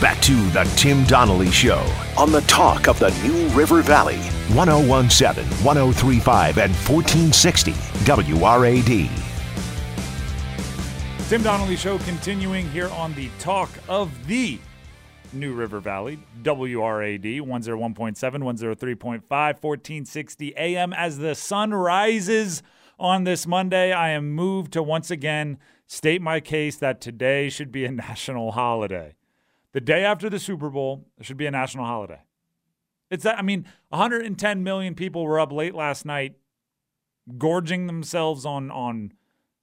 Back to the Tim Donnelly Show on the talk of the New River Valley, 1017, 1035, and 1460 WRAD. Tim Donnelly Show continuing here on the talk of the New River Valley, WRAD 101.7, 103.5, 1460 AM. As the sun rises on this Monday, I am moved to once again state my case that today should be a national holiday. The day after the Super Bowl should be a national holiday. It's that, I mean, 110 million people were up late last night gorging themselves on, on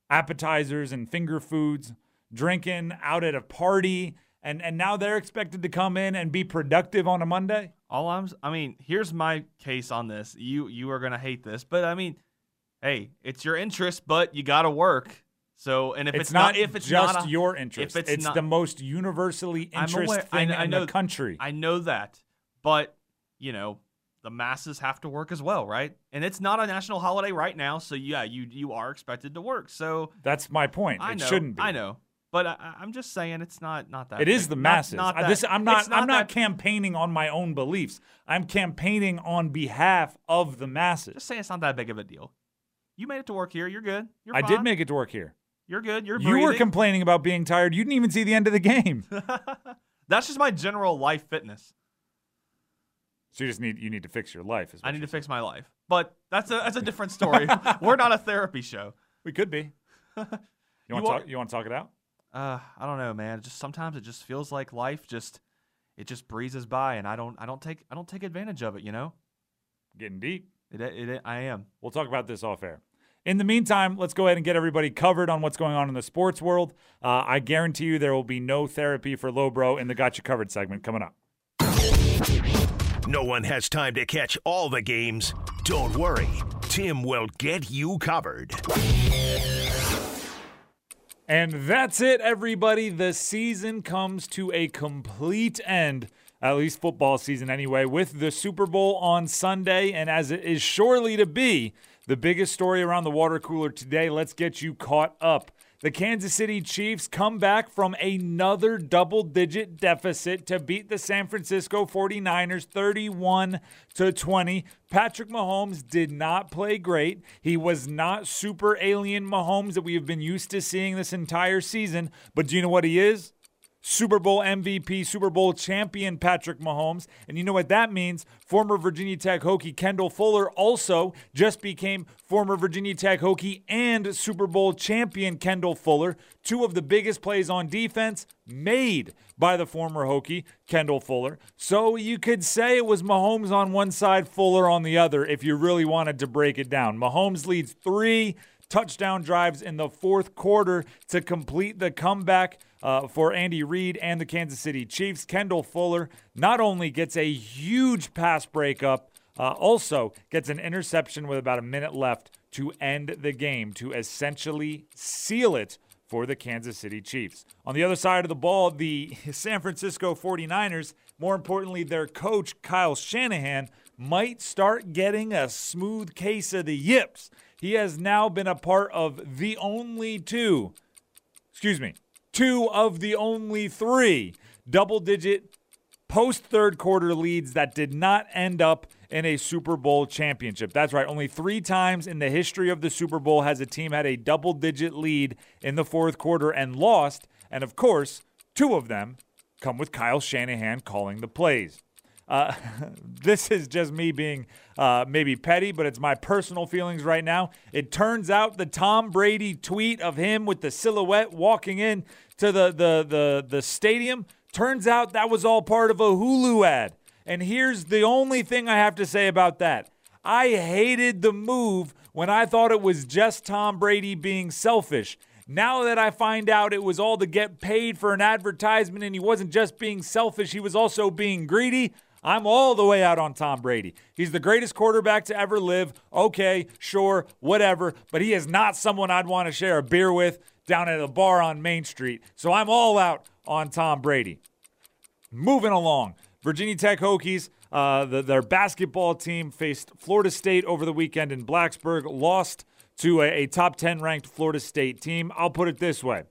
appetizers and finger foods, drinking out at a party and and now they're expected to come in and be productive on a Monday. All I'm, I mean, here's my case on this. You you are gonna hate this, but I mean, hey, it's your interest, but you got to work. So, and if it's, it's, not, not, if it's just not a, your interest, it's, it's not, the most universally interest aware- thing know- I in know- the country. I know that, but you know, the masses have to work as well, right? And it's not a national holiday right now, so yeah, you you are expected to work. So That's my point. I it know, shouldn't be. I know, but I, I'm just saying it's not not that. It is big. the masses. Not, I- that, this, I'm not. it's I'm not that- campaigning on my own beliefs. I'm campaigning on behalf of the masses. Just say it's not that big of a deal. You made it to work here. You're good. You're I fine. did make it to work here. You're good. You're breathing. You were complaining about being tired. You didn't even see the end of the game. That's just my general life fitness. So you just need you need to fix your life. Is I need to fix my life, but that's a that's a different story. We're not a therapy show. We could be. You want You to are- talk? You want to talk it out? Uh, I don't know, man. Just sometimes it just feels like life just it just breezes by, and I don't I don't take I don't take advantage of it. You know, Getting deep. it it, it I am. We'll talk about this off air. In the meantime, let's go ahead and get everybody covered on what's going on in the sports world. Uh, I guarantee you there will be no therapy for Lowbro in the Got You Covered segment coming up. No one has time to catch all the games. Don't worry, Tim will get you covered. And that's it, everybody. The season comes to a complete end, at least football season anyway, with the Super Bowl on Sunday. And as it is surely to be the biggest story around the water cooler today, let's get you caught up. The Kansas City Chiefs come back from another double digit deficit to beat the San Francisco 49ers 31 to 20. Patrick Mahomes did not play great. He was not super alien Mahomes that we have been used to seeing this entire season. But do you know what he is? Super Bowl MVP, Super Bowl champion Patrick Mahomes. And you know what that means? Former Virginia Tech Hokie Kendall Fuller also just became former Virginia Tech Hokie and Super Bowl champion Kendall Fuller. Two of the biggest plays on defense made by the former Hokie Kendall Fuller. So you could say it was Mahomes on one side, Fuller on the other, if you really wanted to break it down. Mahomes leads three touchdown drives in the fourth quarter to complete the comeback uh, for Andy Reid and the Kansas City Chiefs. Kendall Fuller not only gets a huge pass breakup, uh, also gets an interception with about a minute left to end the game to essentially seal it for the Kansas City Chiefs. On the other side of the ball, the San Francisco 49ers, more importantly, their coach, Kyle Shanahan, might start getting a smooth case of the yips. He has now been a part of the only two, excuse me, two of the only three double digit post third quarter leads that did not end up in a Super Bowl championship. That's right. Only three times in the history of the Super Bowl has a team had a double digit lead in the fourth quarter and lost. And of course, two of them come with Kyle Shanahan calling the plays. Uh, this is just me being uh, maybe petty, but it's my personal feelings right now. It turns out the Tom Brady tweet of him with the silhouette walking in to the, the, the, the stadium turns out that was all part of a Hulu ad. And here's the only thing I have to say about that. I hated the move when I thought it was just Tom Brady being selfish. Now that I find out it was all to get paid for an advertisement and he wasn't just being selfish, he was also being greedy, I'm all the way out on Tom Brady. He's the greatest quarterback to ever live. Okay, sure, whatever, but he is not someone I'd want to share a beer with down at a bar on Main Street. So I'm all out on Tom Brady. Moving along, Virginia Tech Hokies, uh, the, their basketball team faced Florida State over the weekend in Blacksburg, lost to a, a top 10 ranked Florida State team. I'll put it this way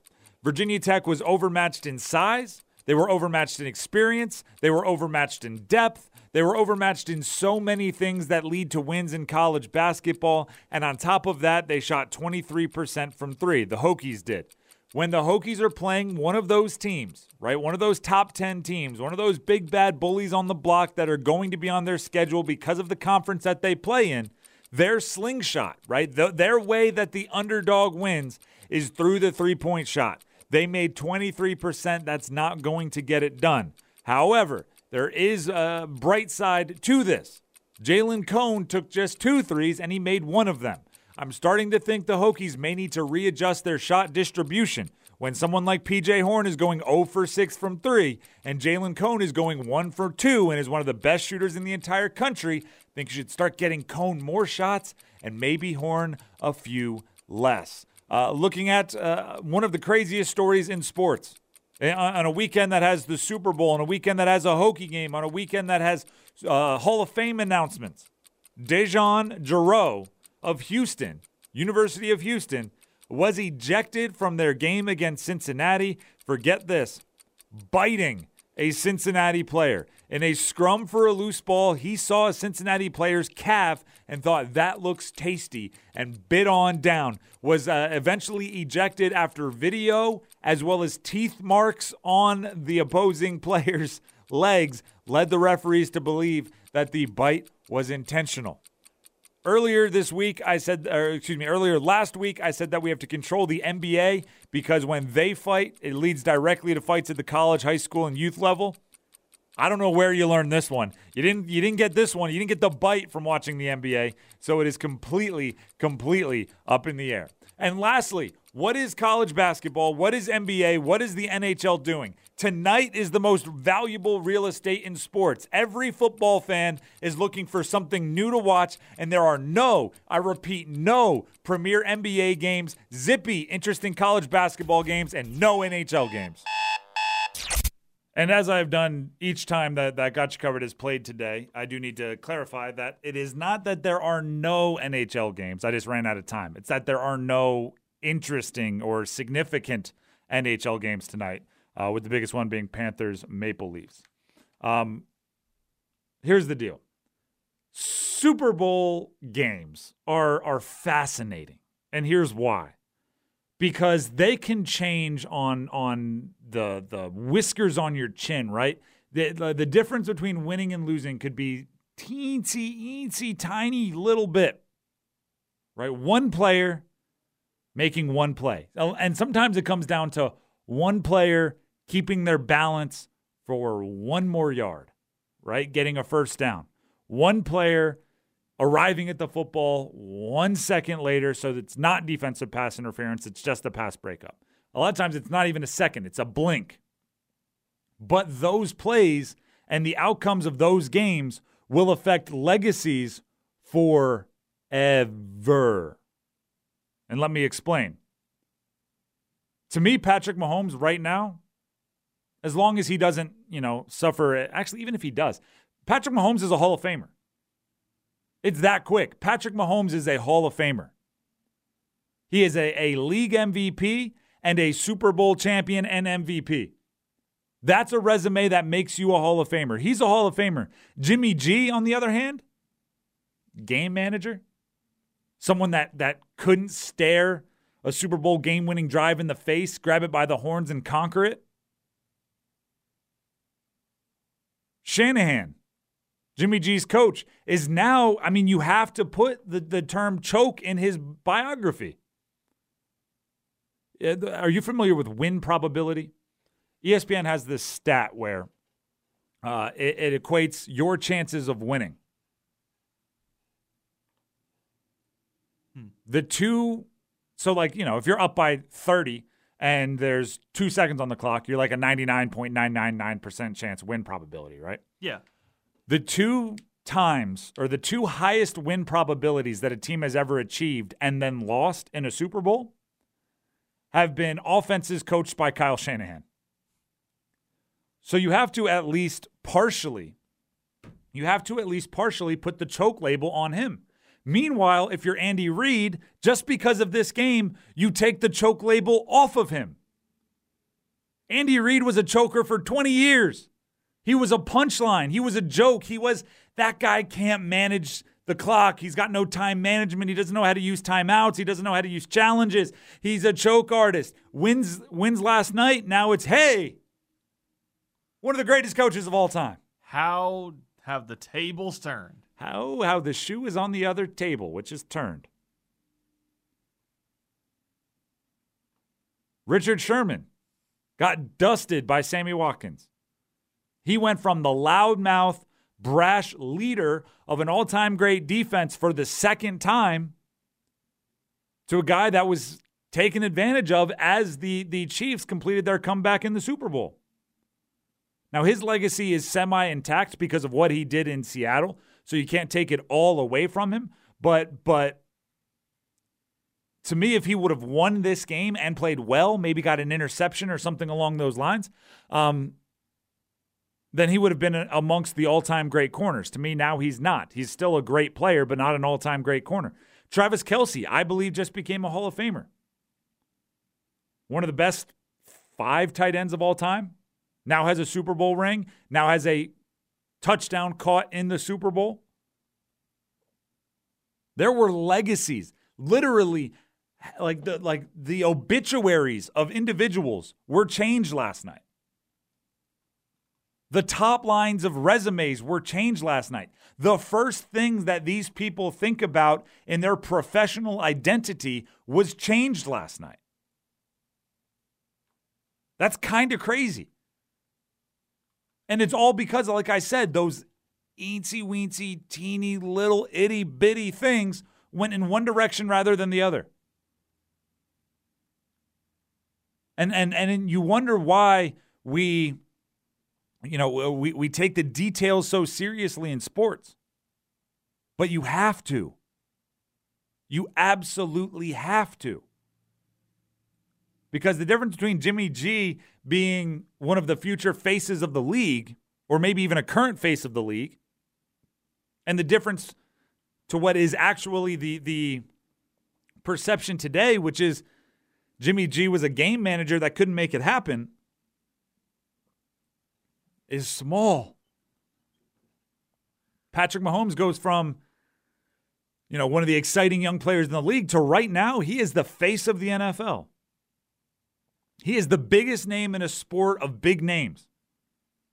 Virginia Tech was overmatched in size. They were overmatched in experience. They were overmatched in depth. They were overmatched in so many things that lead to wins in college basketball. And on top of that, they shot 23% from three. The Hokies did. When the Hokies are playing one of those teams, right, one of those top 10 teams, one of those big bad bullies on the block that are going to be on their schedule because of the conference that they play in, their slingshot, right, the, their way that the underdog wins is through the three point shot. They made 23%. That's not going to get it done. However, there is a bright side to this. Jalen Cone took just two threes and he made one of them. I'm starting to think the Hokies may need to readjust their shot distribution. When someone like PJ Horne is going 0 for 6 from 3 and Jalen Cone is going 1 for 2 and is one of the best shooters in the entire country, I think you should start getting Cone more shots and maybe Horne a few less. Uh, looking at uh, one of the craziest stories in sports eh, on a weekend that has the Super Bowl, on a weekend that has a Hokie game, on a weekend that has uh, Hall of Fame announcements. DeJon Jarreau of Houston, University of Houston, was ejected from their game against Cincinnati. Forget this biting a Cincinnati player. In a scrum for a loose ball, he saw a Cincinnati player's calf and thought that looks tasty and bit on down. Was uh, eventually ejected after video as well as teeth marks on the opposing player's legs led the referees to believe that the bite was intentional. Earlier this week, I said, or excuse me, earlier last week, I said that we have to control the NBA because when they fight, it leads directly to fights at the college, high school, and youth level. I don't know where you learned this one. You didn't you didn't get this one. You didn't get the bite from watching the NBA. So it is completely completely up in the air. And lastly, what is college basketball? What is NBA? What is the NHL doing? Tonight is the most valuable real estate in sports. Every football fan is looking for something new to watch, and there are no, I repeat, no premier NBA games, zippy, interesting college basketball games, and no NHL games. And as I've done each time that, that Gotcha Covered is played today, I do need to clarify that it is not that there are no NHL games. I just ran out of time. It's that there are no interesting or significant NHL games tonight, uh, with the biggest one being Panthers Maple Leafs. Um, here's the deal Super Bowl games are, are fascinating. And here's why because they can change on on the the whiskers on your chin, right? The, the, the difference between winning and losing could be teensy, eensy, tiny little bit, right? One player making one play, and sometimes it comes down to one player keeping their balance for one more yard, right? Getting a first down. One player arriving at the football one second later so it's not defensive pass interference, it's just a pass breakup. A lot of times it's not even a second, it's a blink. But those plays and the outcomes of those games will affect legacies forever. And let me explain. To me, Patrick Mahomes right now, as long as he doesn't, you know, suffer, actually, even if he does, Patrick Mahomes is a Hall of Famer. It's that quick. Patrick Mahomes is a Hall of Famer. He is a, a league MVP and a Super Bowl champion and MVP. That's a resume that makes you a Hall of Famer. He's a Hall of Famer. Jimmy G, on the other hand, game manager, someone that that couldn't stare a Super Bowl game-winning drive in the face, grab it by the horns and conquer it. Shanahan, Jimmy G's coach, is now, I mean, you have to put the, the term choke in his biography. Are you familiar with win probability? ESPN has this stat where uh, it, it equates your chances of winning. The two, so like, you know, if you're up by 30 and there's two seconds on the clock, you're like a 99.999% chance win probability, right? Yeah. The two times or the two highest win probabilities that a team has ever achieved and then lost in a Super Bowl have been offenses coached by Kyle Shanahan. So you have to at least partially you have to at least partially put the choke label on him. Meanwhile, if you're Andy Reid, just because of this game, you take the choke label off of him. Andy Reid was a choker for 20 years. He was a punchline. He was a joke. He was that guy can't manage the clock. He's got no time management. He doesn't know how to use timeouts. He doesn't know how to use challenges. He's a choke artist. Wins wins last night. Now it's hey. One of the greatest coaches of all time. How have the tables turned? How how the shoe is on the other table, which is turned. Richard Sherman got dusted by Sammy Watkins. He went from the loudmouth, brash leader of an all time great defense for the second time to a guy that was taken advantage of as the, the Chiefs completed their comeback in the Super Bowl. Now, his legacy is semi intact because of what he did in Seattle, so you can't take it all away from him. But, but to me, if he would have won this game and played well, maybe got an interception or something along those lines, um, then he would have been amongst the all time great corners. To me, now he's not. He's still a great player, but not an all time great corner. Travis Kelce, I believe, just became a Hall of Famer. One of the best five tight ends of all time. Now has a Super Bowl ring. Now has a touchdown caught in the Super Bowl. There were legacies, literally like the like the obituaries of individuals were changed last night. The top lines of resumes were changed last night. The first things that these people think about in their professional identity was changed last night. That's kind of crazy. And it's all because, like I said, those eensy weensy, teeny little itty bitty things went in one direction rather than the other. And and and you wonder why we you know, we, we take the details so seriously in sports, but you have to. You absolutely have to. Because the difference between Jimmy G being one of the future faces of the league, or maybe even a current face of the league, and the difference to what is actually the, the perception today, which is Jimmy G was a game manager that couldn't make it happen is small. Patrick Mahomes goes from, you know, one of the exciting young players in the league to right now, he is the face of the NFL. He is the biggest name in a sport of big names.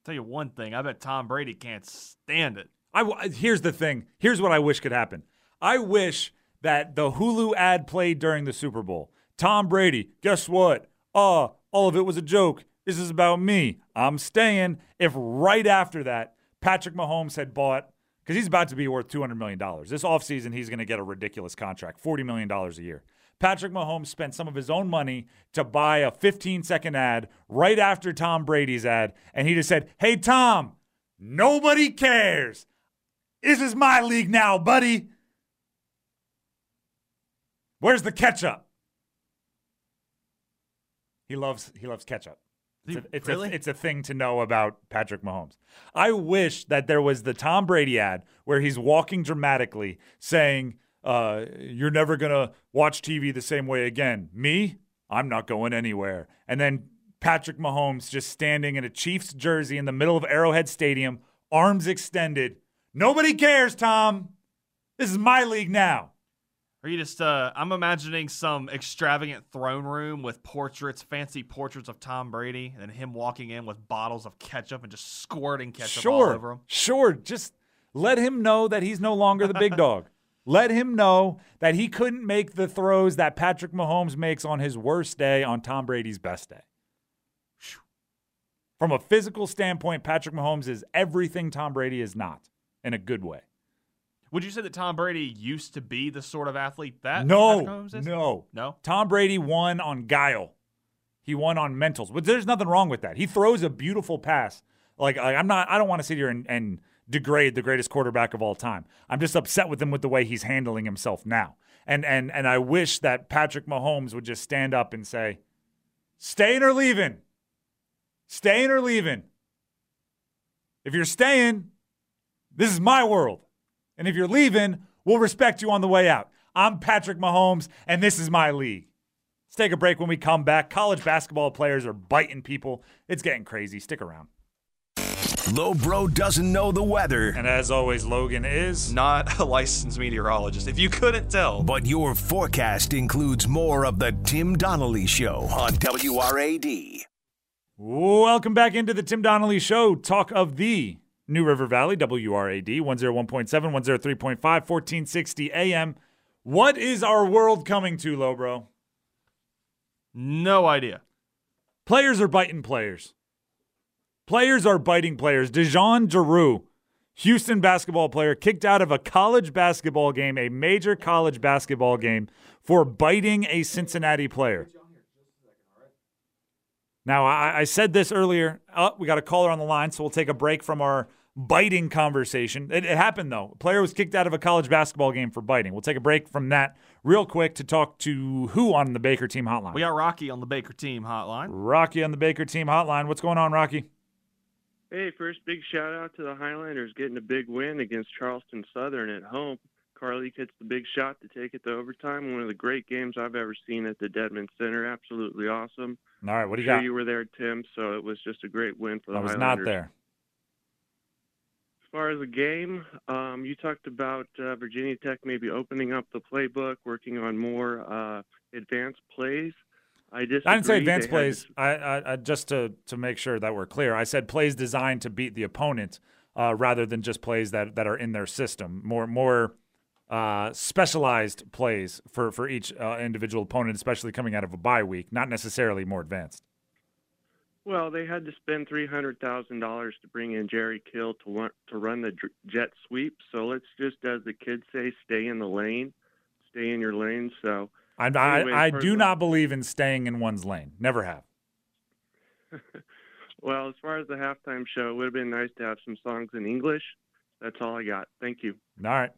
I'll Tell you one thing, I bet Tom Brady can't stand it. I here's the thing. Here's what I wish could happen. I wish that the Hulu ad played during the Super Bowl. Tom Brady, guess what? Uh, all of it was a joke. This is about me. I'm staying. If right after that, Patrick Mahomes had bought, because he's about to be worth $200 million. This offseason, he's going to get a ridiculous contract $40 million a year. Patrick Mahomes spent some of his own money to buy a 15 second ad right after Tom Brady's ad. And he just said, Hey, Tom, nobody cares. This is my league now, buddy. Where's the ketchup? He loves he loves ketchup. It's, a, it's, really? a, it's a thing to know about Patrick Mahomes. I wish that there was the Tom Brady ad where he's walking dramatically saying, uh, You're never going to watch TV the same way again. Me? I'm not going anywhere. And then Patrick Mahomes just standing in a Chiefs jersey in the middle of Arrowhead Stadium, arms extended. Nobody cares, Tom. This is my league now. Are you just? Uh, I'm imagining some extravagant throne room with portraits, fancy portraits of Tom Brady, and him walking in with bottles of ketchup and just squirting ketchup sure, all over him. Sure, just let him know that he's no longer the big dog. Let him know that he couldn't make the throws that Patrick Mahomes makes on his worst day on Tom Brady's best day. From a physical standpoint, Patrick Mahomes is everything Tom Brady is not in a good way. Would you say that Tom Brady used to be the sort of athlete that Patrick Mahomes is? no, no, no? Tom Brady won on guile. He won on mentals, but there's nothing wrong with that. He throws a beautiful pass. Like I'm not. I don't want to sit here and, and degrade the greatest quarterback of all time. I'm just upset with him with the way he's handling himself now. And and and I wish that Patrick Mahomes would just stand up and say, "Staying or leaving? Staying or leaving? If you're staying, this is my world." And if you're leaving, we'll respect you on the way out. I'm Patrick Mahomes, and this is my league. Let's take a break when we come back. College basketball players are biting people. It's getting crazy. Stick around. Low Bro doesn't know the weather, And as always, Logan is. not a licensed meteorologist. If you couldn't tell, but your forecast includes more of the Tim Donnelly Show on WRAD. Welcome back into the Tim Donnelly Show. Talk of the New River Valley, WRAD, 101.7, 103.5, 1460 AM. What is our world coming to, low bro? No idea. Players are biting players. Players are biting players. Dejon Giroux, Houston basketball player, kicked out of a college basketball game, a major college basketball game, for biting a Cincinnati player. Now, I, I said this earlier. Oh, we got a caller on the line, so we'll take a break from our biting conversation. It, it happened, though. A player was kicked out of a college basketball game for biting. We'll take a break from that real quick to talk to who on the Baker team hotline? We got Rocky on the Baker team hotline. Rocky on the Baker team hotline. What's going on, Rocky? Hey, first big shout out to the Highlanders getting a big win against Charleston Southern at home. Carlik gets the big shot to take it to overtime. One of the great games I've ever seen at the Dedmon Center. Absolutely awesome. All right, what do you sure got? you were there, Tim, so it was just a great win for the I was Highlanders. not there. As far as the game, um, you talked about uh, Virginia Tech maybe opening up the playbook, working on more uh, advanced plays. I. I didn't say advanced plays. I, I, I just to to make sure that we're clear. I said plays designed to beat the opponent, uh, rather than just plays that that are in their system. More more uh, specialized plays for for each uh, individual opponent, especially coming out of a bye week. Not necessarily more advanced. Well, they had to spend three hundred thousand dollars to bring in Jerry Kill to run, to run the jet sweep. So let's just, as the kids say, stay in the lane, stay in your lane. So I Anyway, I, I do not believe in staying in one's lane. Never have. Well, as far as the halftime show, it would have been nice to have some songs in English. That's all I got. Thank you. All right.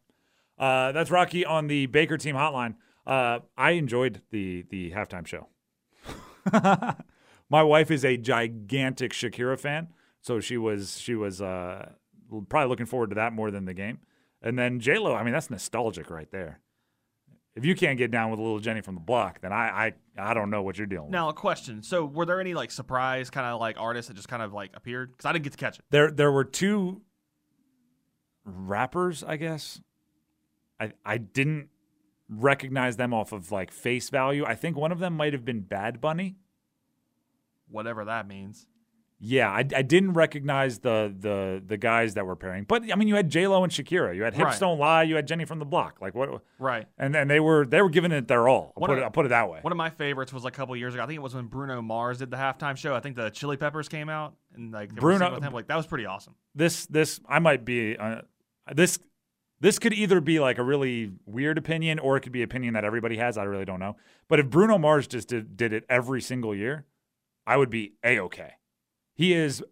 Uh, that's Rocky on the Baker team hotline. Uh, I enjoyed the the halftime show. My wife is a gigantic Shakira fan, so she was she was uh, probably looking forward to that more than the game. And then J Lo, I mean, that's nostalgic right there. If you can't get down with a little Jenny from the block, then I I, I don't know what you're dealing with. Now, a question. So, were there any like surprise kind of like artists that just kind of like appeared? Because I didn't get to catch it. There there were two rappers, I guess. I I didn't recognize them off of like face value. I think one of them might have been Bad Bunny. Whatever that means. Yeah, I, I didn't recognize the the the guys that were pairing. But I mean, you had J Lo and Shakira. You had Hips Right. Don't Lie. You had Jenny from the Block. Like what? Right. And then they were they were giving it their all. I'll put of- it I'll put it that way. One of my favorites was a couple years ago. I think it was when Bruno Mars did the halftime show. I think the Chili Peppers came out and like Bruno- with him. Like that was pretty awesome. this this I might be uh, this this could either be like a really weird opinion or it could be opinion that everybody has. I really don't know. But if Bruno Mars just did, did it every single year, I would be a okay. He is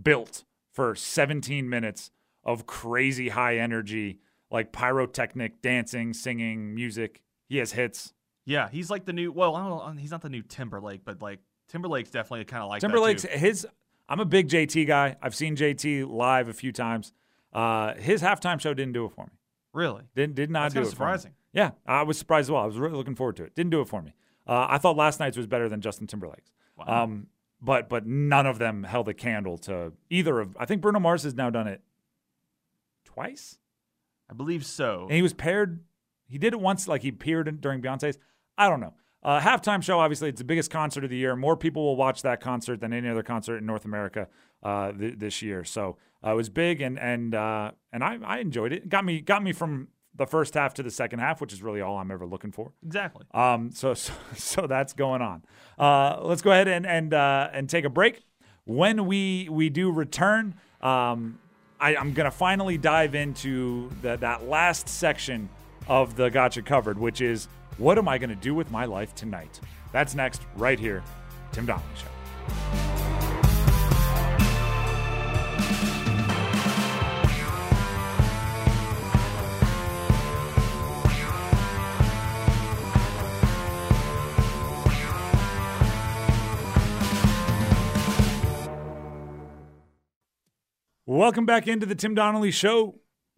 built for 17 minutes of crazy high energy, like pyrotechnic dancing, singing, music. He has hits. Yeah, he's like the new. Well, I don't know. He's not the new Timberlake, but like Timberlake's definitely kind of like that, Timberlake's his. I'm a big JT guy. I've seen JT live a few times. Uh, his halftime show didn't do it for me. Really. Didn't did not That's do it kinda for me. surprising. Yeah, I was surprised as well. I was really looking forward to it. Didn't do it for me. Uh, I thought last night's was better than Justin Timberlake's. Wow. Um, but but none of them held a candle to either of. I think Bruno Mars has now done it twice, I believe so. and he was paired. He did it once, like he appeared in, during Beyonce's. I don't know. Uh, halftime show, obviously, it's the biggest concert of the year. More people will watch that concert than any other concert in North America uh, th- this year. So uh, it was big, and and uh, and I, I enjoyed it. it. Got me got me from the first half to the second half, which is really all I'm ever looking for. exactly. Um, so, so, so that's going on. Uh, let's go ahead and and uh, and take a break. When we we do return, um, I, I'm gonna finally dive into the, that last section of the Gotcha Covered, which is what am I gonna do with my life tonight? That's next, right here, Tim Donnelly Show. Welcome back into the Tim Donnelly Show.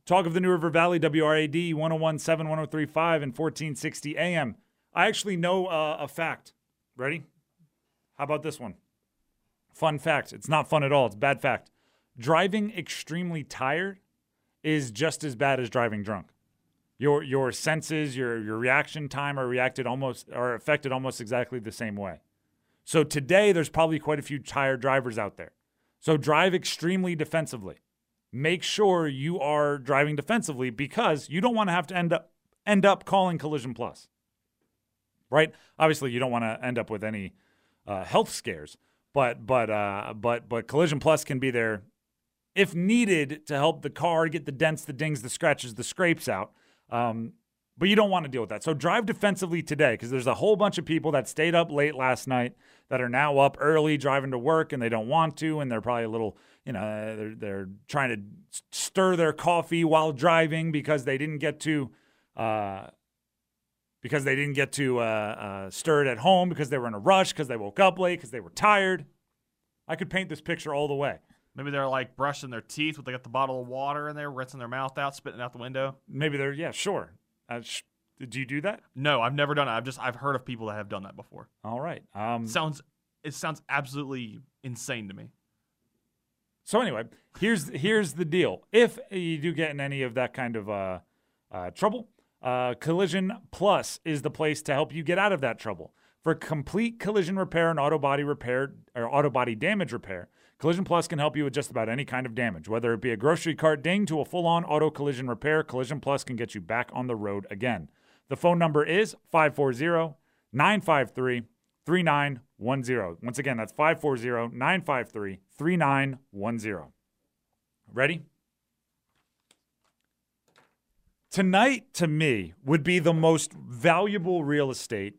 Talk of the New River Valley, WRAD 1017, 1035, and 1460 AM. I actually know uh, a fact. Ready? How about this one? Fun fact. It's not fun at all. It's bad fact. Driving extremely tired is just as bad as driving drunk. Your your senses, your your reaction time are reacted almost are affected almost exactly the same way. So today there's probably quite a few tired drivers out there. So drive extremely defensively. Make sure you are driving defensively because you don't want to have to end up end up calling collision plus. Right? Obviously you don't want to end up with any uh, health scares, but but uh, but but collision plus can be there if needed to help the car get the dents, the dings, the scratches, the scrapes out. Um, but you don't want to deal with that. So drive defensively today because there's a whole bunch of people that stayed up late last night that are now up early driving to work and they don't want to and they're probably a little, you know, they're they're trying to stir their coffee while driving because they didn't get to uh, because they didn't get to uh, uh, stir it at home because they were in a rush because they woke up late because they were tired. I could paint this picture all the way. Maybe they're like brushing their teeth with they got the bottle of water in there, rinsing their mouth out, spitting out the window. Maybe they're yeah, sure. Uh, sh- did you do that? No, I've never done it. I've just I've heard of people that have done that before. All right. Um, sounds it sounds absolutely insane to me. So anyway, here's here's the deal. If you do get in any of that kind of uh, uh, trouble, uh, Collision Plus is the place to help you get out of that trouble. For complete collision repair and auto body repair or auto body damage repair, Collision Plus can help you with just about any kind of damage, whether it be a grocery cart ding to a full on auto collision repair. Collision Plus can get you back on the road again. The phone number is 540 953 3910. Once again, that's 540 953 3910. Ready? Tonight, to me, would be the most valuable real estate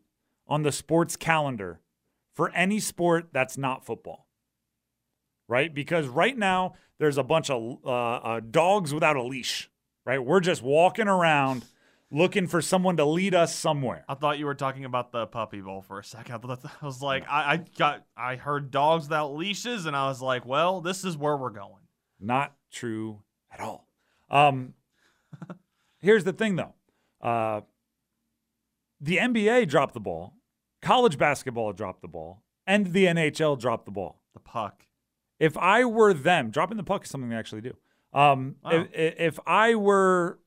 on the sports calendar for any sport that's not football right? Because right now there's a bunch of uh, uh, dogs without a leash, right? We're just walking around looking for someone to lead us somewhere. I thought you were talking about the puppy bowl for a second. I was like, I, I got, I heard dogs without leashes, and I was like, well, this is where we're going. Not true at all. Um, here's the thing, though. Uh, the NBA dropped the ball, college basketball dropped the ball, and the NHL dropped the ball. The puck. If I were them, dropping the puck is something they actually do. Um, wow. if, if I were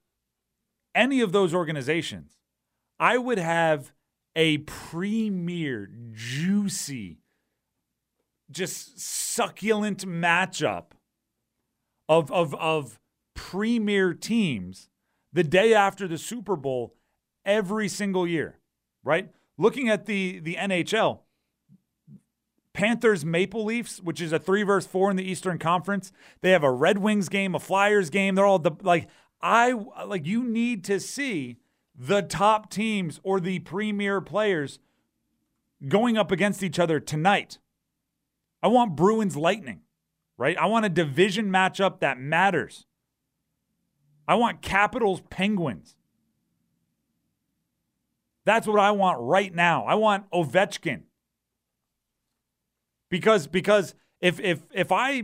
any of those organizations, I would have a premier, juicy, just succulent matchup of, of, of premier teams the day after the Super Bowl every single year, right? Looking at the, the NHL, Panthers Maple Leafs, which is a three versus four in the Eastern Conference. They have a Red Wings game, a Flyers game. They're all the like I like you need to see the top teams or the premier players going up against each other tonight. I want Bruins Lightning, right? I want a division matchup that matters. I want Capitals Penguins. That's what I want right now. I want Ovechkin because because if if if I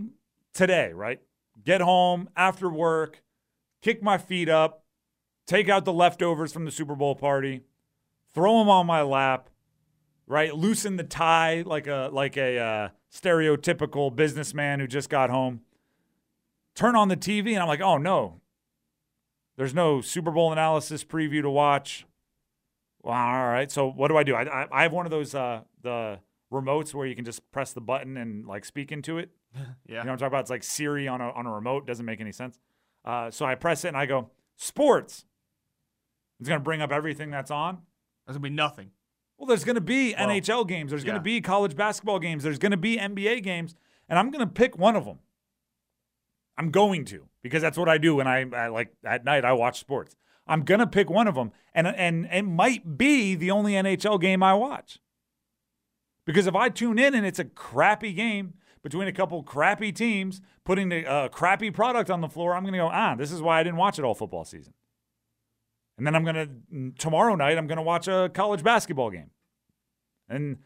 today right get home after work, kick my feet up, take out the leftovers from the Super Bowl party, throw them on my lap, right? Loosen the tie like a like a uh, stereotypical businessman who just got home. Turn on the TV and I'm like, oh no, there's no Super Bowl analysis preview to watch. Well, all right. So what do I do? I I, I have one of those uh, the remotes where you can just press the button and like speak into it. yeah. You know what I'm talking about? It's like Siri on a, on a remote. Doesn't make any sense. Uh, so I press it and I go, sports. It's going to bring up everything that's on. There's going to be nothing. Well, there's going to be well, NHL games. There's yeah. going to be college basketball games. There's going to be NBA games. And I'm going to pick one of them. I'm going to because that's what I do when I, I like at night I watch sports. I'm going to pick one of them. And, and it might be the only NHL game I watch. Because if I tune in and it's a crappy game between a couple crappy teams putting a uh, crappy product on the floor, I'm going to go, ah, this is why I didn't watch it all football season. And then I'm going to, tomorrow night, I'm going to watch a college basketball game. And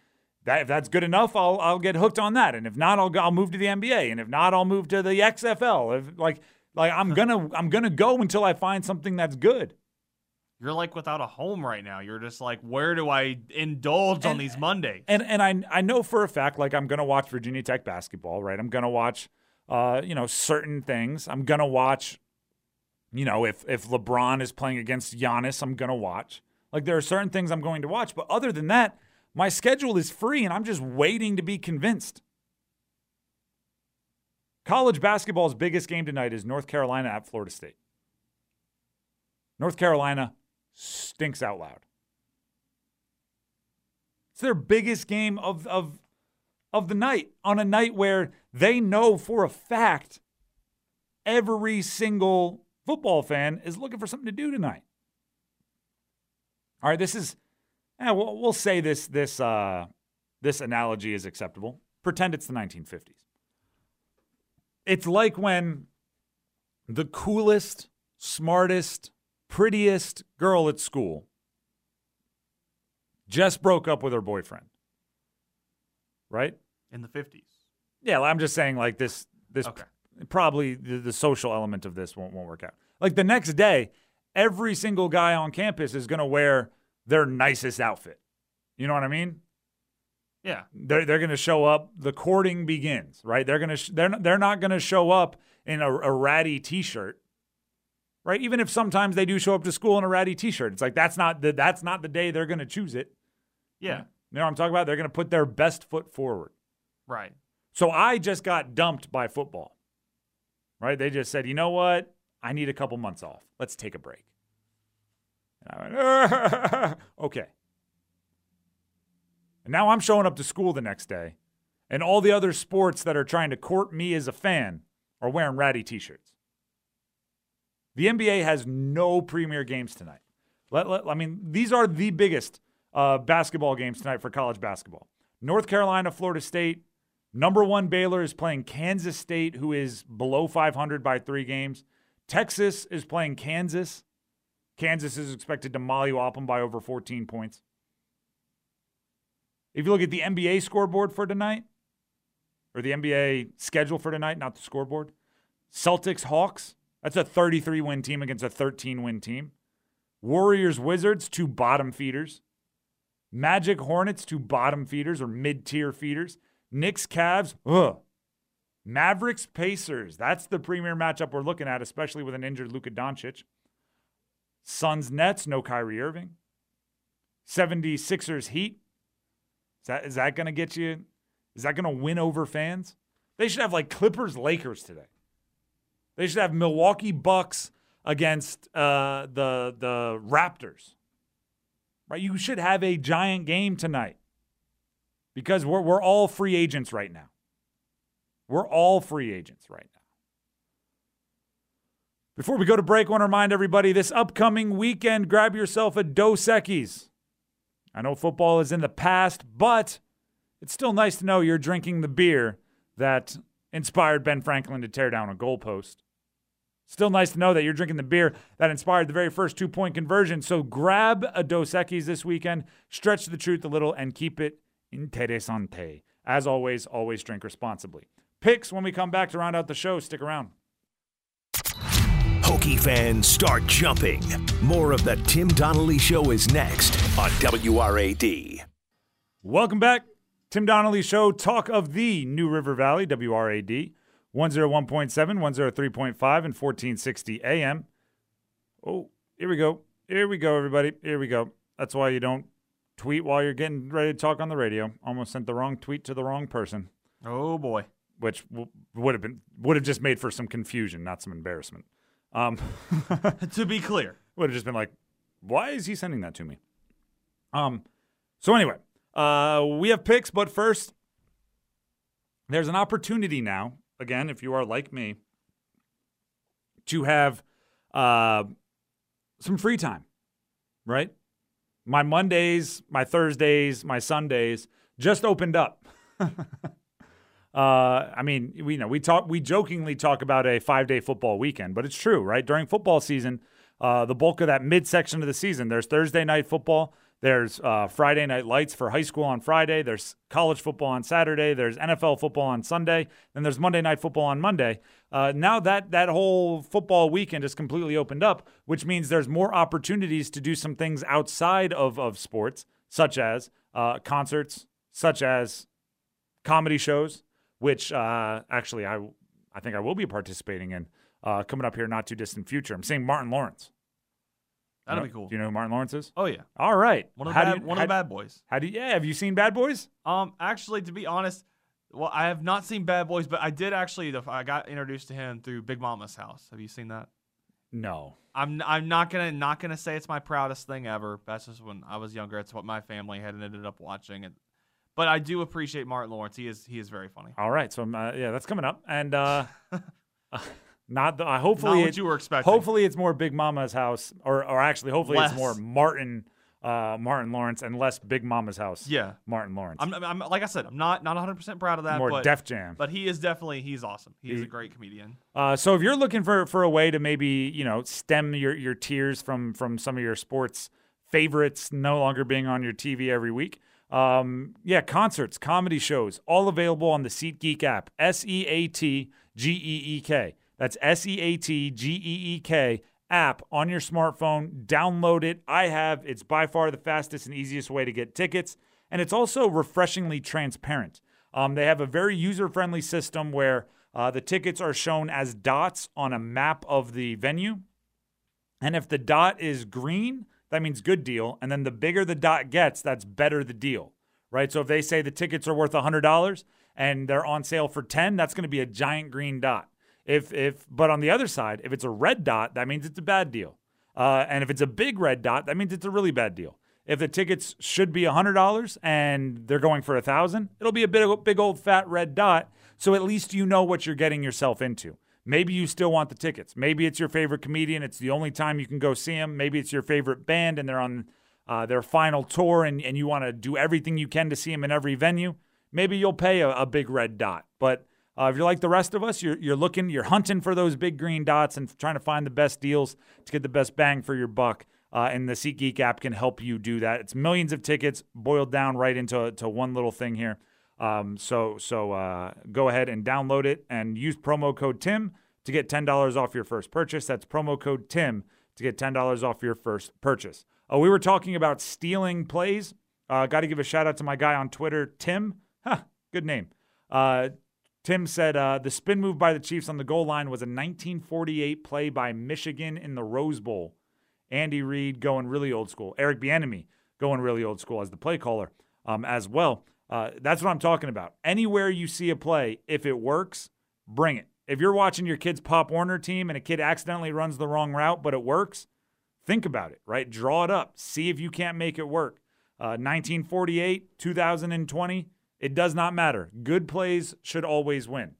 that, if that's good enough, I'll, I'll get hooked on that. And if not, I'll, I'll move to the NBA. And if not, I'll move to the XFL. If, like, like I'm to, I'm to go until I find something that's good. You're like without a home right now. You're just like, where do I indulge on these Mondays? And and I I know for a fact like I'm gonna watch Virginia Tech basketball, right? I'm gonna watch uh, you know, certain things. I'm gonna watch, you know, if if LeBron is playing against Giannis, I'm gonna watch. Like there are certain things I'm going to watch, but other than that, my schedule is free and I'm just waiting to be convinced. College basketball's biggest game tonight is North Carolina at Florida State. North Carolina stinks out loud. It's their biggest game of of of the night on a night where they know for a fact every single football fan is looking for something to do tonight. All right, this is eh, we'll, we'll say this this uh, this analogy is acceptable. Pretend it's the 1950s. It's like when the coolest, smartest, prettiest girl at school just broke up with her boyfriend. Right? in the 50s. Yeah, I'm just saying like this this Okay. probably the, the social element of this won't won't work out. Like the next day, every single guy on campus is going to wear their nicest outfit. You know what I mean? Yeah. They're they're going to show up. The courting begins, right? They're going to sh- they're not- they're not going to show up in a, a ratty t-shirt, right? Even if sometimes they do show up to school in a ratty t-shirt, it's like that's not the that's not the day they're going to choose it. Yeah. You know what I'm talking about? They're going to put their best foot forward. Right. So I just got dumped by football. Right? They just said, you know what? I need a couple months off. Let's take a break. And I went, okay. And now I'm showing up to school the next day, and all the other sports that are trying to court me as a fan are wearing ratty t shirts. The NBA has no premier games tonight. Let, let- I mean, these are the biggest uh, basketball games tonight for college basketball. North Carolina, Florida State, Number one Baylor is playing Kansas State, who is below 500 by three games. Texas is playing Kansas. Kansas is expected to mollywop them by over 14 points. If you look at the NBA scoreboard for tonight, or the NBA schedule for tonight, not the scoreboard, Celtics Hawks, that's a 33 win team against a 13 win team. Warriors Wizards, two bottom feeders. Magic Hornets, two bottom feeders or mid tier feeders. Knicks Cavs, ugh. Mavericks Pacers, that's the premier matchup we're looking at, especially with an injured Luka Doncic. Suns Nets, no Kyrie Irving. 76ers Heat. Is that, is that going to get you? Is that going to win over fans? They should have like Clippers Lakers today. They should have Milwaukee Bucks against uh, the the Raptors. Right? You should have a giant game tonight because we're we're all free agents right now. We're all free agents right now. Before we go to break, I want to remind everybody this upcoming weekend, grab yourself a Dos Equis. I know football is in the past, but it's still nice to know you're drinking the beer that inspired Ben Franklin to tear down a goalpost. Still nice to know that you're drinking the beer that inspired the very first two point conversion. So grab a Dos Equis this weekend, stretch the truth a little, and keep it interesante. As always, always drink responsibly. Picks when we come back to round out the show. Stick around. Hokie fans start jumping. More of the Tim Donnelly Show is next on WRAD. Welcome back. Tim Donnelly Show, talk of the New River Valley, WRAD, 101.7, 103.5, and 1460 AM. Oh, here we go. Here we go, everybody. Here we go. That's why you don't tweet while you're getting ready to talk on the radio. Almost sent the wrong tweet to the wrong person, Oh boy. which w- would have been would have just made for some confusion, not some embarrassment. Um, to be clear. would have just been like, why is he sending that to me? Um, so anyway, uh, we have picks, but first, there's an opportunity now. Again, if you are like me, to have uh, some free time, right? My Mondays, my Thursdays, my Sundays just opened up. Uh, I mean, we you know we talk we jokingly talk about a five day football weekend, but it's true, right? During football season, uh, the bulk of that midsection of the season, there's Thursday night football, There's uh, Friday night lights for high school on Friday. There's college football on Saturday. There's NFL football on Sunday. Then there's Monday night football on Monday. Uh, now that that whole football weekend is completely opened up, which means there's more opportunities to do some things outside of, of sports, such as uh, concerts, such as comedy shows, which uh, actually I I think I will be participating in uh, coming up here not too distant future. I'm seeing Martin Lawrence. That'd be cool. Do you know who Martin Lawrence is? Oh yeah, All right. one of the How bad, you- one how- of the bad boys. How do you, yeah? Have you seen Bad Boys? Um, actually, to be honest, well, I have not seen Bad Boys, but I did actually. the- I got introduced to him through Big Momma's House. Have you seen that? No. I'm I'm not gonna not gonna say it's my proudest thing ever. That's just when I was younger. It's what my family had ended up watching. And but I do appreciate Martin Lawrence. He is he is very funny. All right. So uh, yeah, that's coming up, and uh, not the. Uh, hopefully, Not what it- you were expecting. hopefully it's more Big Momma's House, or or actually, hopefully it's more Martin uh, Martin Lawrence and less Big Momma's House. Yeah. Martin Lawrence. I'm, I'm like I said, I'm not not 100 percent proud of that. more but, Def Jam. But he is definitely he's awesome. He's He- a great comedian. Uh, so if you're looking for for a way to maybe you know stem your your tears from from some of your sports favorites no longer being on your TV every week, um, yeah, concerts, comedy shows, all available on the SeatGeek app. S E A T G E E K. That's S E A T G E E K app on your smartphone. Download it. I have. It's by far the fastest and easiest way to get tickets, and it's also refreshingly transparent. Um, they have a very user friendly system where uh, the tickets are shown as dots on a map of the venue. And if the dot is green, that means good deal. And then the bigger the dot gets, that's better the deal, right? So if they say the tickets are worth $100 and they're on sale for 10, that's going to be a giant green dot. If if but on the other side, if it's a red dot, that means it's a bad deal. Uh, and if it's a big red dot, that means it's a really bad deal. If the tickets should be $100 and they're going for a 1000 it'll be a big, big old fat red dot. So at least you know what you're getting yourself into. Maybe you still want the tickets. Maybe it's your favorite comedian. It's the only time you can go see them. Maybe it's your favorite band and they're on uh, their final tour and, and you want to do everything you can to see them in every venue. Maybe you'll pay a, a big red dot. But uh, if you're like the rest of us, you're, you're looking, you're hunting for those big green dots and trying to find the best deals to get the best bang for your buck. Uh, and the SeatGeek app can help you do that. It's millions of tickets boiled down right into to one little thing here. Um, so so uh, go ahead and download it and use promo code Tim to get ten dollars off your first purchase. That's promo code Tim to get ten dollars off your first purchase. Uh, we were talking about stealing plays. Uh, Got to give a shout out to my guy on Twitter, Tim. Huh, good name. Tim said uh, the spin move by the Chiefs on the goal line was a 1948 play by Michigan in the Rose Bowl. Andy Reid going really old school. Eric Bieniemy going really old school as the play caller um, as well. Uh, that's what I'm talking about. Anywhere you see a play, if it works, bring it. If you're watching your kid's Pop Warner team and a kid accidentally runs the wrong route, but it works, think about it, right? Draw it up. See if you can't make it work. Uh, 1948, 2020, it does not matter. Good plays should always win.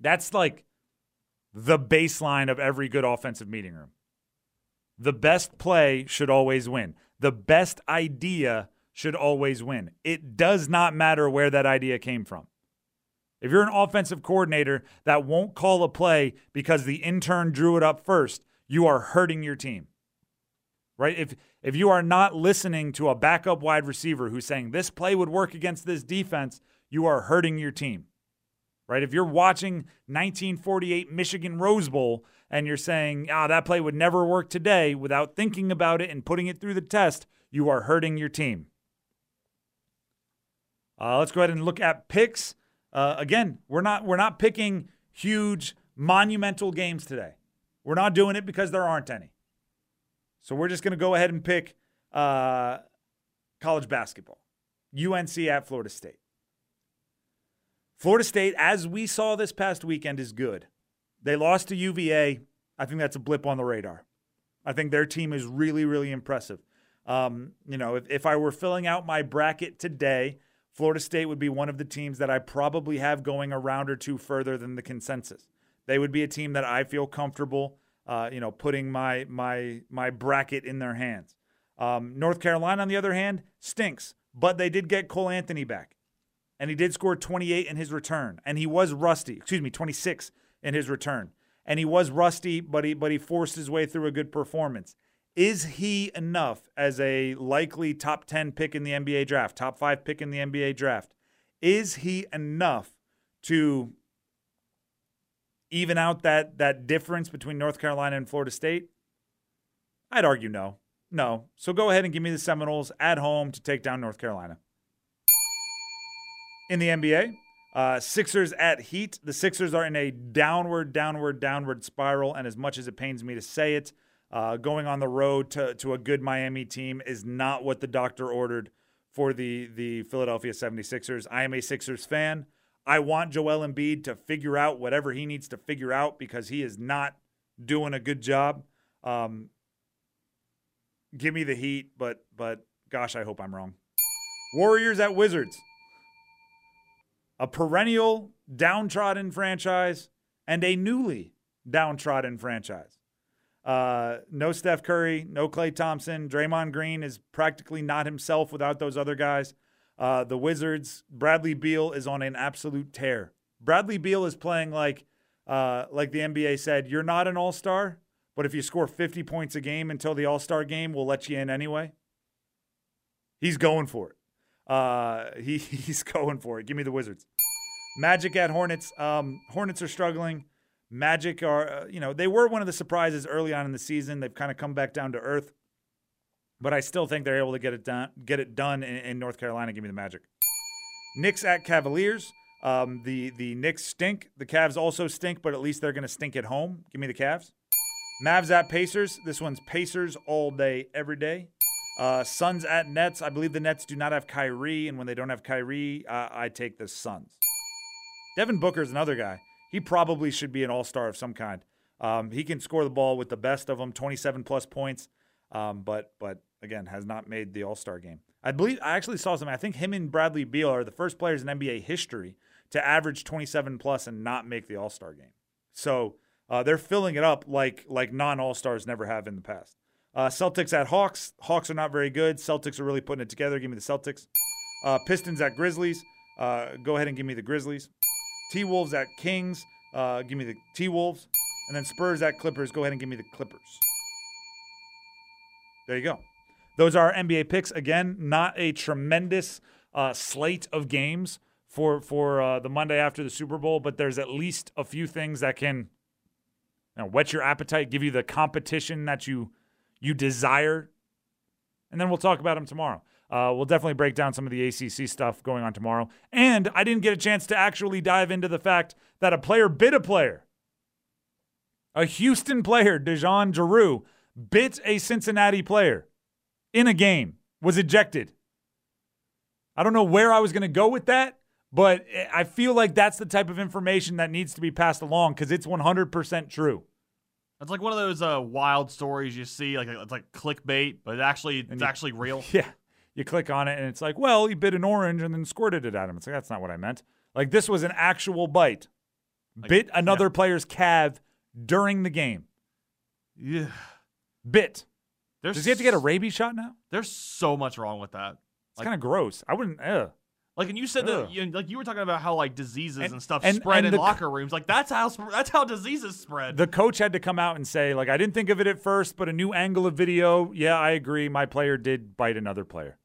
That's like the baseline of every good offensive meeting room. The best play should always win. The best idea should always win. It does not matter where that idea came from. If you're an offensive coordinator that won't call a play because the intern drew it up first, you are hurting your team. Right? If if you are not listening to a backup wide receiver who's saying this play would work against this defense, you are hurting your team. Right? If you're watching 1948 Michigan Rose Bowl and you're saying, "Ah, that play would never work today" without thinking about it and putting it through the test, you are hurting your team. Uh, let's go ahead and look at picks. Uh, again, we're not we're not picking huge monumental games today. We're not doing it because there aren't any. So we're just going to go ahead and pick uh, college basketball. UNC at Florida State. Florida State, as we saw this past weekend, is good. They lost to UVA. I think that's a blip on the radar. I think their team is really, really impressive. Um, you know, if, if I were filling out my bracket today, Florida State would be one of the teams that I probably have going a round or two further than the consensus. They would be a team that I feel comfortable, uh, you know, putting my my my bracket in their hands. Um, North Carolina, on the other hand, stinks, but they did get Cole Anthony back, and he did score 28 in his return, and he was rusty. Excuse me, 26 in his return, and he was rusty, but he but he forced his way through a good performance. Is he enough as a likely top 10 pick in the NBA draft, top five pick in the NBA draft? Is he enough to even out that that difference between North Carolina and Florida State? I'd argue no. No. So go ahead and give me the Seminoles at home to take down North Carolina. In the NBA, uh, Sixers at Heat. The Sixers are in a downward, downward, downward spiral. And as much as it pains me to say it, uh, going on the road to, to a good Miami team is not what the doctor ordered for the, the Philadelphia 76ers. I am a Sixers fan. I want Joel Embiid to figure out whatever he needs to figure out because he is not doing a good job. Um, give me the Heat, but but gosh, I hope I'm wrong. Warriors at Wizards. A perennial downtrodden franchise and a newly downtrodden franchise. Uh, no Steph Curry, no Klay Thompson. Draymond Green is practically not himself without those other guys. Uh, the Wizards, Bradley Beal is on an absolute tear. Bradley Beal is playing like, uh, like the NBA said, you're not an all star, but if you score 50 points a game until the all star game, we'll let you in anyway. He's going for it. Uh, he, he's going for it. Give me the Wizards. Magic at Hornets. Um, Hornets are struggling. Magic are, uh, you know, they were one of the surprises early on in the season. They've kind of come back down to earth, but I still think they're able to get it done. Get it done in, in North Carolina. Give me the Magic. Knicks at Cavaliers. Um, the the Knicks stink. The Cavs also stink, but at least they're going to stink at home. Give me the Cavs. Mavs at Pacers. This one's Pacers all day, every day. Uh, Suns at Nets. I believe the Nets do not have Kyrie, and when they don't have Kyrie, uh, I take the Suns. Devin Booker is another guy he probably should be an all star of some kind. Um, he can score the ball with the best of them, 27 plus points, um, but but again has not made the All Star game. I believe I actually saw something. I think him and Bradley Beal are the first players in NBA history to average 27 plus and not make the All Star game. So uh, they're filling it up like like non All Stars never have in the past. Uh, Celtics at Hawks. Hawks are not very good. Celtics are really putting it together. Give me the Celtics. Uh, Pistons at Grizzlies. Uh, go ahead and give me the Grizzlies. T Wolves at Kings. Uh, give me the T Wolves. And then Spurs at Clippers. Go ahead and give me the Clippers. There you go. Those are NBA picks. Again, not a tremendous uh, slate of games for for uh, the Monday after the Super Bowl, but there's at least a few things that can you know, whet your appetite, give you the competition that you you desire, and then we'll talk about them tomorrow. Uh, we'll definitely break down some of the ACC stuff going on tomorrow. And I didn't get a chance to actually dive into the fact that a player bit a player. A Houston player, DeJon Jarreau, bit a Cincinnati player in a game, was ejected. I don't know where I was going to go with that, but I feel like that's the type of information that needs to be passed along because it's 100% true. It's like one of those uh, wild stories you see, like it's like clickbait, but it actually it's you, actually real. Yeah, you click on it and it's like, well, he bit an orange and then squirted it at him. It's like, that's not what I meant. Like, this was an actual bite. Like, bit another yeah. player's calf during the game. Yeah. Bit. There's Does he have to get a rabies shot now? There's so much wrong with that. It's like, kind of gross. I wouldn't. Ugh. Like, and you said that, you, like you were talking about how like diseases and, and stuff and, spread and in the, locker rooms. Like that's how that's how diseases spread. The coach had to come out and say, like, I didn't think of it at first, but a new angle of video. Yeah, I agree. My player did bite another player.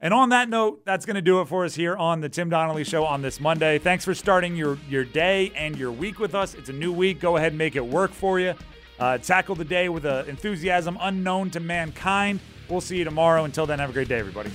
And on that note, that's going to do it for us here on the Tim Donnelly Show on this Monday. Thanks for starting your, your day and your week with us. It's a new week. Go ahead and make it work for you. Uh, tackle the day with an enthusiasm unknown to mankind. We'll see you tomorrow. Until then, have a great day, everybody.